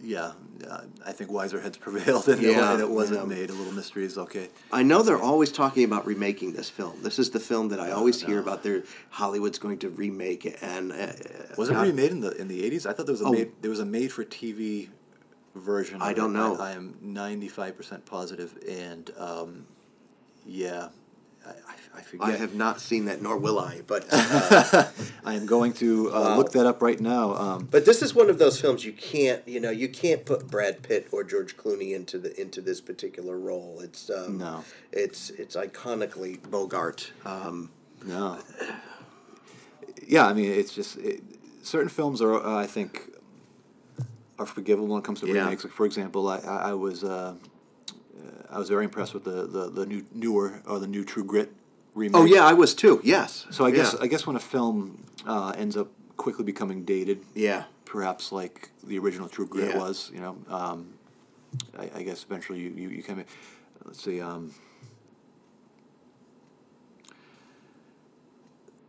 yeah, uh, I think wiser heads (laughs) prevailed, and, Yeah, it wasn't yeah. made. A little mystery is okay. I know they're always talking about remaking this film. This is the film that I always hear about. Their Hollywood's going to remake it, and uh, Was it remade in the in the eighties? I thought there was a Oh. made there was a made for TV version. I don't it. know. I, I am ninety five percent positive, and um, yeah, I, I, I forget. I have not seen that, nor will I. But uh, (laughs) I am going to uh, Wow. look that up right now. Um, but this is one of those films you can't, you know, you can't put Brad Pitt or George Clooney into the into this particular role. It's um, No. it's it's iconically Bogart. Um, No. Yeah, I mean, it's just it, certain films are, uh, I think, are forgivable when it comes to Yeah. remakes. Like, for example, I, I, was uh, uh, I was very impressed with the, the, the new newer or the new True Grit remake. oh yeah, I was too. Yes. So I guess I guess when a film uh, ends up quickly becoming dated, yeah. perhaps like the original True Grit Yeah. was, you know, um, I, I guess eventually you you, you kind of let's see. Um,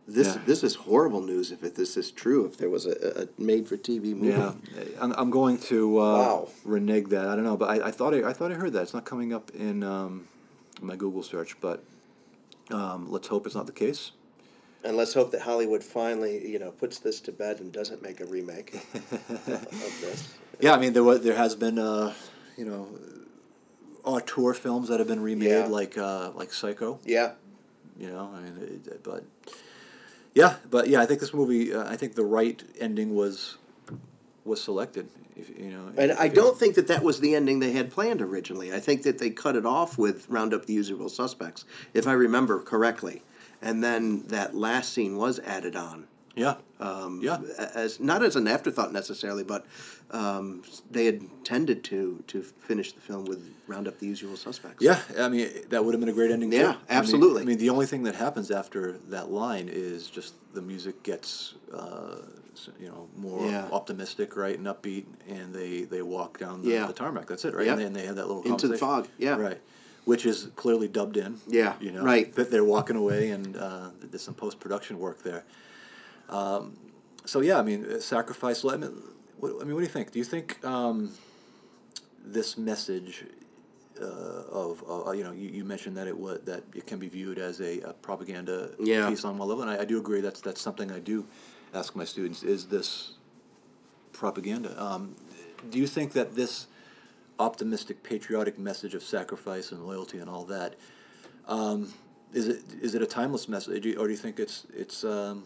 This Yeah. this is horrible news if it, this is true. If there was a, a made for TV movie. Yeah, I'm, I'm going to uh, Wow. renege that. I don't know, but I, I thought I, I thought I heard that. It's not coming up in um, my Google search, but um, let's hope it's not the case. And let's hope that Hollywood finally, you know, puts this to bed and doesn't make a remake of this. (laughs) Yeah, I mean there was there has been uh, you know auteur films that have been remade, Yeah. like uh, like Psycho. Yeah. You know, I mean, it, but yeah, but yeah, I think this movie. Uh, I think the right ending was was selected. If, you know, And I don't think that that was the ending they had planned originally. I think that they cut it off with round up the usual suspects, if I remember correctly, and then that last scene was added on. Yeah. Um, Yeah. As not as an afterthought necessarily, but um, they had tended to to finish the film with round up the usual suspects. Yeah, I mean that would have been a great ending. too. Yeah, I mean- absolutely. I mean, the only thing that happens after that line is just the music gets, uh, you know, more Yeah. optimistic, right, and upbeat, and they they walk down the, Yeah. the tarmac. That's it, right? Yeah. And, they, and they have that little Into the fog, yeah. right, which is clearly dubbed in. Yeah, you know, right. That they're walking away, and uh, there's some post production work there. Um, so yeah, I mean, uh, sacrifice. I mean, what, I mean, what do you think? Do you think um, this message uh, of uh, you know you, you mentioned that it was that it can be viewed as a, a propaganda Yeah. piece on one level, and I, I do agree that's that's something I do ask my students: is this propaganda? Um, do you think that this optimistic, patriotic message of sacrifice and loyalty and all that um, is it is it a timeless message, or do you think it's it's um,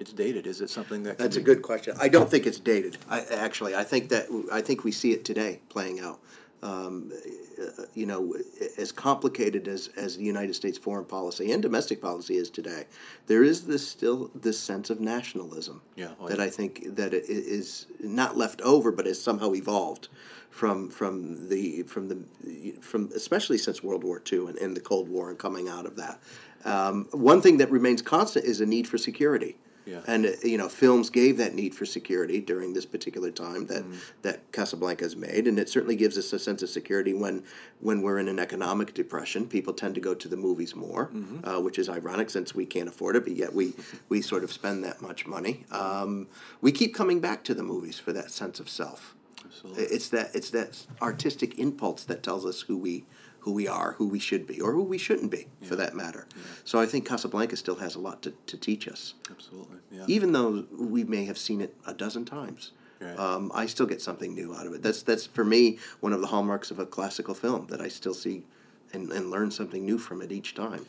it's dated? Is it something that can That's a good question. I don't think it's dated. I actually, I think that I think we see it today playing out. Um, uh, you know, as complicated as, as the United States foreign policy and domestic policy is today, there is this still this sense of nationalism Yeah, oh, that yeah. I think that it is not left over, but has somehow evolved from from the from the from especially since World War II and, and the Cold War and coming out of that. Um, one thing that remains constant is a need for security. Yeah. And uh, you know, films gave that need for security during this particular time that Mm-hmm. that Casablanca has made, and it certainly gives us a sense of security when when we're in an economic depression. People tend to go to the movies more, Mm-hmm. uh, which is ironic since we can't afford it, but yet we we sort of spend that much money. Um, we keep coming back to the movies for that sense of self. Absolutely. It's that it's that artistic impulse that tells us who we who we are, who we should be, or who we shouldn't be, for that matter. So I think Casablanca still has a lot to, to teach us Absolutely. Yeah. even though we may have seen it a dozen times. Right. Um, I still get something new out of it. That's that's for me one of the hallmarks of a classical film that I still see and, and learn something new from it each time.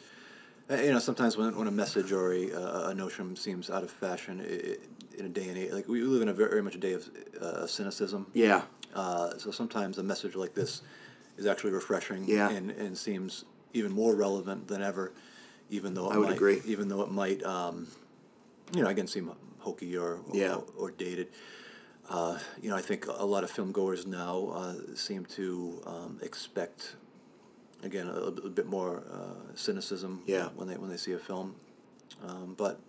Uh, You know, sometimes when, when a message or a, uh, a notion seems out of fashion i i in a day and age, like we live in a very, very much a day of uh, cynicism. Yeah, Uh, so sometimes a message like this is actually refreshing Yeah. and, and seems even more relevant than ever, even though it I would might, agree. even though it might, um, you know, again, seem hokey or or, Yeah. or dated. Uh, you know, I think a lot of film goers now uh, seem to um, expect, again, a, a bit more uh, cynicism Yeah. when they when they see a film, um, but.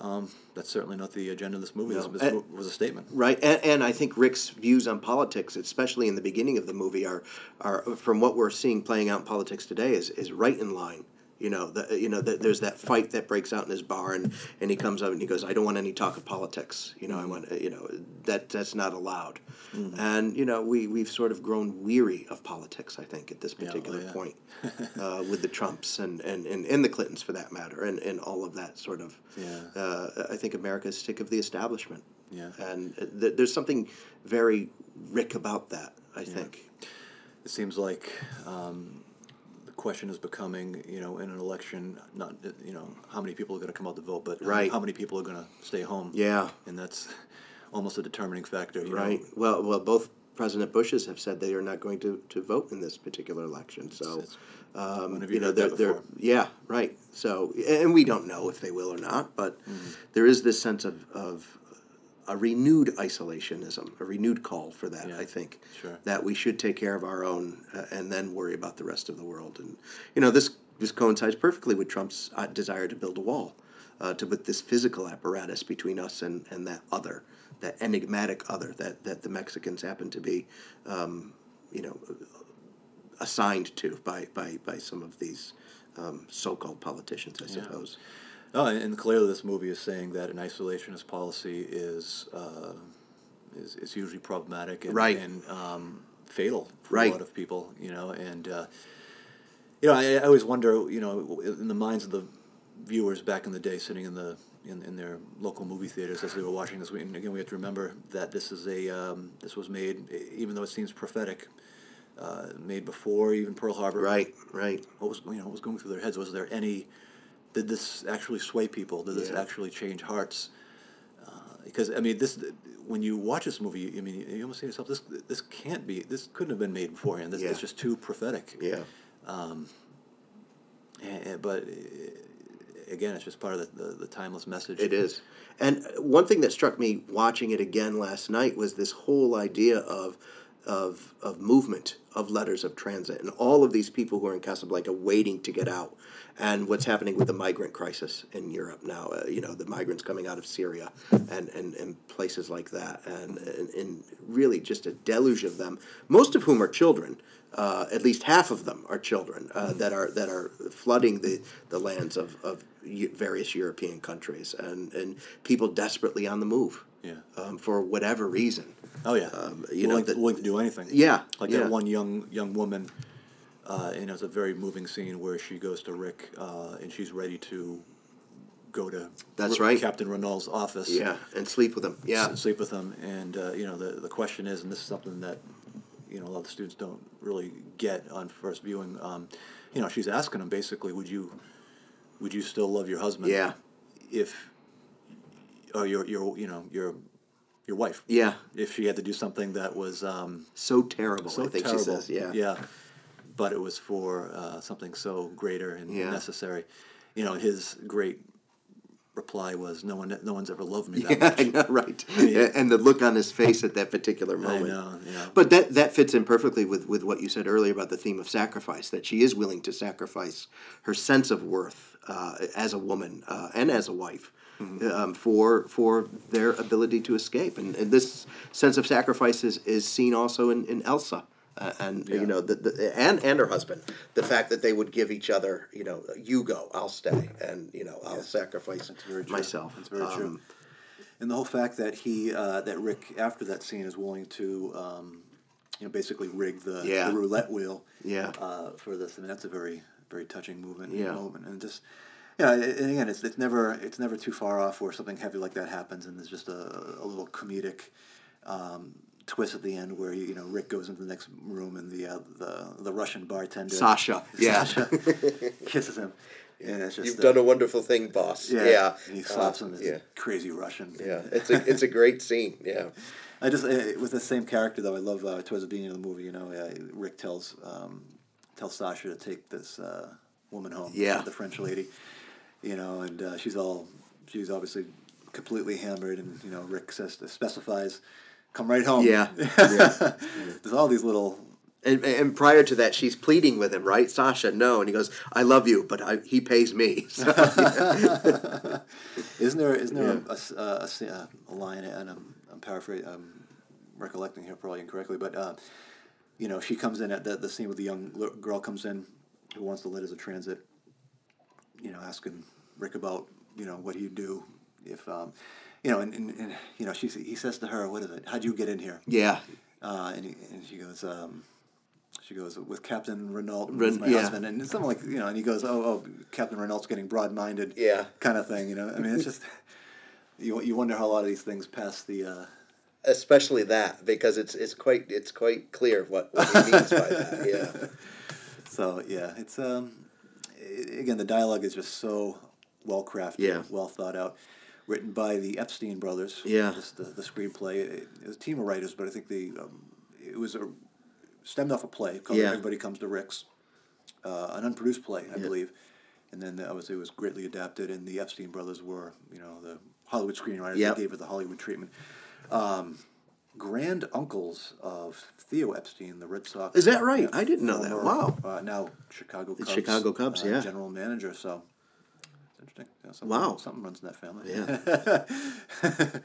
Um, that's certainly not the agenda of this movie. No. This, this And- was a statement. right. And, and I think Rick's views on politics, especially in the beginning of the movie, are are from what we're seeing playing out in politics today is is right in line. You know, the, you know, the, there's that fight that breaks out in his bar, and, and he comes up and he goes, "I don't want any talk of politics." You know, I want, you know, that that's not allowed. And you know, we we've sort of grown weary of politics. I think at this Yeah, oh, particular yeah. point, (laughs) uh, with the Trumps and, and, and, and the Clintons for that matter, and, and all of that sort of. Yeah. Uh, I think America's sick of the establishment. Yeah. And uh, th- there's something very Rick about that. I think. it seems like um, question is becoming, you know, in an election, not you know how many people are going to come out to vote, but how- Right. how, many people are going to stay home. Yeah. and that's almost a determining factor. Right. Know? Well, well, both President Bushes have said they are not going to, to vote in this particular election. So, um, you you know, they're, they're yeah, right. So, and we don't know if they will or not, but Mm-hmm. there is this sense of, of a renewed isolationism, a renewed call for that. Yeah, I think sure. that we should take care of our own uh, and then worry about the rest of the world. And you know, this this coincides perfectly with Trump's uh, desire to build a wall, uh, to put this physical apparatus between us and, and that other, that enigmatic other that, that the Mexicans happen to be, um, you know, assigned to by, by, by some of these um, so-called politicians, I suppose. Oh, and, clearly this movie is saying that an isolationist policy is uh, is, is usually problematic and, Right. and um, fatal for Right. a lot of people. You know, and uh, you know, I, I always wonder, you know, in the minds of the viewers back in the day, sitting in the in, in their local movie theaters as they were watching this. And again, we have to remember that this is a um, this was made, even though it seems prophetic. uh, made before even Pearl Harbor. Right, right. What was you know what was going through their heads? Was there any? Did this actually sway people? Did this Yeah. actually change hearts? Uh, because I mean, this when you watch this movie, you, I mean, you almost say to yourself, this this can't be, this couldn't have been made beforehand. This Yeah. it's just too prophetic. Yeah. And- and- but uh, again, it's just part of the, the, the timeless message. It is. And one thing that struck me watching it again last night was this whole idea of of of movement of letters of transit and all of these people who are in Casablanca waiting to get out. And what's happening with the migrant crisis in Europe now uh, you know the migrants coming out of Syria and and, and places like that and, and and really just a deluge of them most of whom are children uh, at least half of them are children uh, that are that are flooding the, the lands of, of various European countries and, and people desperately on the move Yeah. um, for whatever reason. Oh yeah, Um, you know, willing, that- willing to do anything. Yeah, like yeah. that one young young woman. Uh, you know, it's a very moving scene where she goes to Rick uh, and she's ready to go to That's Ri- right. Captain Renault's office. Yeah, and sleep with him. Yeah, sleep with him, and uh, you know the the question is, and this is something that you know a lot of the students don't really get on first viewing. Um, you know, she's asking him basically, would you would you still love your husband? Yeah. If or your your you know your your wife. yeah. If she had to do something that was um, So terrible. so I think terrible, she says. Yeah. yeah, but it was for uh, something so greater and Yeah. necessary. You know, his great reply was, "No one, no one's ever loved me that (laughs) Yeah, much." I know, right. (laughs) And the look on his face at that particular I moment. know, yeah. But that that fits in perfectly with, with what you said earlier about the theme of sacrifice. That she is willing to sacrifice her sense of worth uh, as a woman uh, and as a wife Mm-hmm. um, for for their ability to escape. And, and this sense of sacrifice is, is seen also in, in Elsa. Uh, and Yeah. you know the, the and and her husband the fact that they would give each other you know you go I'll stay and you know I'll sacrifice very true. myself That's very true. Um, And the whole fact that he, uh, that Rick, after that scene, is willing to, um, you know, basically rig the, Yeah. the roulette wheel. Yeah. Uh, for this, I mean, that's a very, very touching movement. Yeah. Moment, and just, yeah, and and again, it's it's never it's never too far off where something heavy like that happens, and there's just a, a little comedic. Um, twist at the end where you know Rick goes into the next room and the uh, the the Russian bartender Sasha yeah Sasha (laughs) kisses him Yeah, it's just You've uh, done a wonderful thing, boss. Yeah, yeah, and he slaps Uh, him. This Yeah, crazy Russian. yeah. It's a it's a great scene. Yeah, I just uh, with the same character though. I love uh, towards the beginning of the movie. You know, uh, Rick tells um, tells Sasha to take this uh, woman home. Yeah. the French lady. You know, and uh, she's all she's obviously completely hammered, and you know, Rick says specifies, "Come right home." Yeah, (laughs) yeah. There's all these little. and and prior to that, she's pleading with him, right? Sasha, no, and he goes, "I love you, but I, he pays me." (laughs) So, (laughs) Isn't there isn't there Yeah. a, a a a line and I'm I'm paraphrasing I'm recollecting here probably incorrectly, but uh, you know she comes in at the the scene with the young girl comes in who wants to the letters of transit. You know, asking Rick about you know what he'd do if um, you know and, and, and you know she he says to her what is it how'd you get in here yeah, uh, and he, and she goes um, she goes with Captain Renault, Ren- my yeah. husband, and it's something like you know, and he goes, oh, oh, Captain Renault's getting broad-minded, Yeah. kind of thing, you know. I mean, it's just (laughs) you you wonder how a lot of these things pass the. Uh, especially that because it's it's quite it's quite clear what, what he means by that. Yeah, (laughs) so yeah, it's um, again the dialogue is just so well crafted, Yeah. well thought out, written by the Epstein brothers. Yeah. just the, the screenplay. It, it was a team of writers, but I think the um, it was a stemmed off a play called Yeah. Everybody Comes to Rick's, uh, an unproduced play, I Yeah. believe, and then was it was greatly adapted, and the Epstein brothers were you know the Hollywood screenwriters Yep. that gave it the Hollywood treatment. Um, grand uncles of Theo Epstein, the Red Sox. Is that right? I didn't know that. Wow. Uh, now Chicago The Cubs. Chicago Cubs, uh, yeah. General manager. So it's interesting. Yeah, something, Wow. Something runs in that family. Yeah.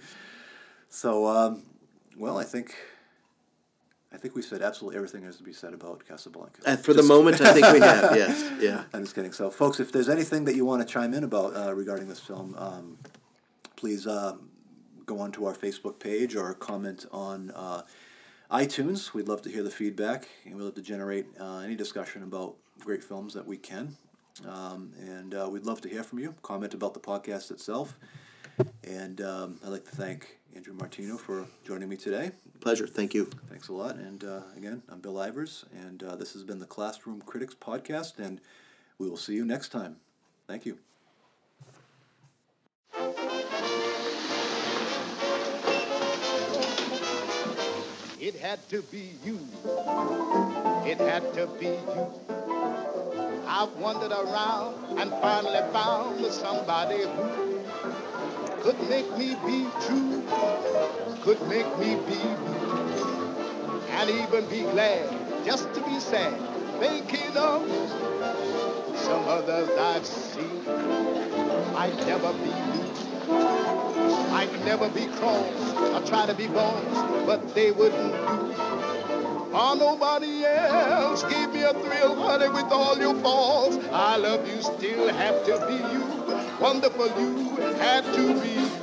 (laughs) so, um, well, I think. I think we said absolutely everything there is to be said about Casablanca. Uh, for the moment, I think we have. (laughs) Yes, yeah. I'm just kidding. So, folks, if there's anything that you want to chime in about uh, regarding this film, um, please um, go on to our Facebook page or comment on uh, iTunes. We'd love to hear the feedback, and we'd love to generate uh, any discussion about great films that we can. Um, and uh, we'd love to hear from you. Comment about the podcast itself. And um, I'd like to thank Andrew Martino for joining me today. Pleasure. Thank you. Thanks a lot. And uh, again, I'm Bill Ivers, and uh, this has been the Classroom Critics Podcast, and we will see you next time. Thank you. It had to be you. It had to be you. I've wandered around and finally found somebody who could make me be true, could make me be blue, and even be glad just to be sad, thinking of some others I've seen. I'd never be I'd never be cross or try to be boss, but they wouldn't do. Oh, nobody else gave me a thrill, honey, with all your faults. I love you, still have to be you. Wonderful you had to be.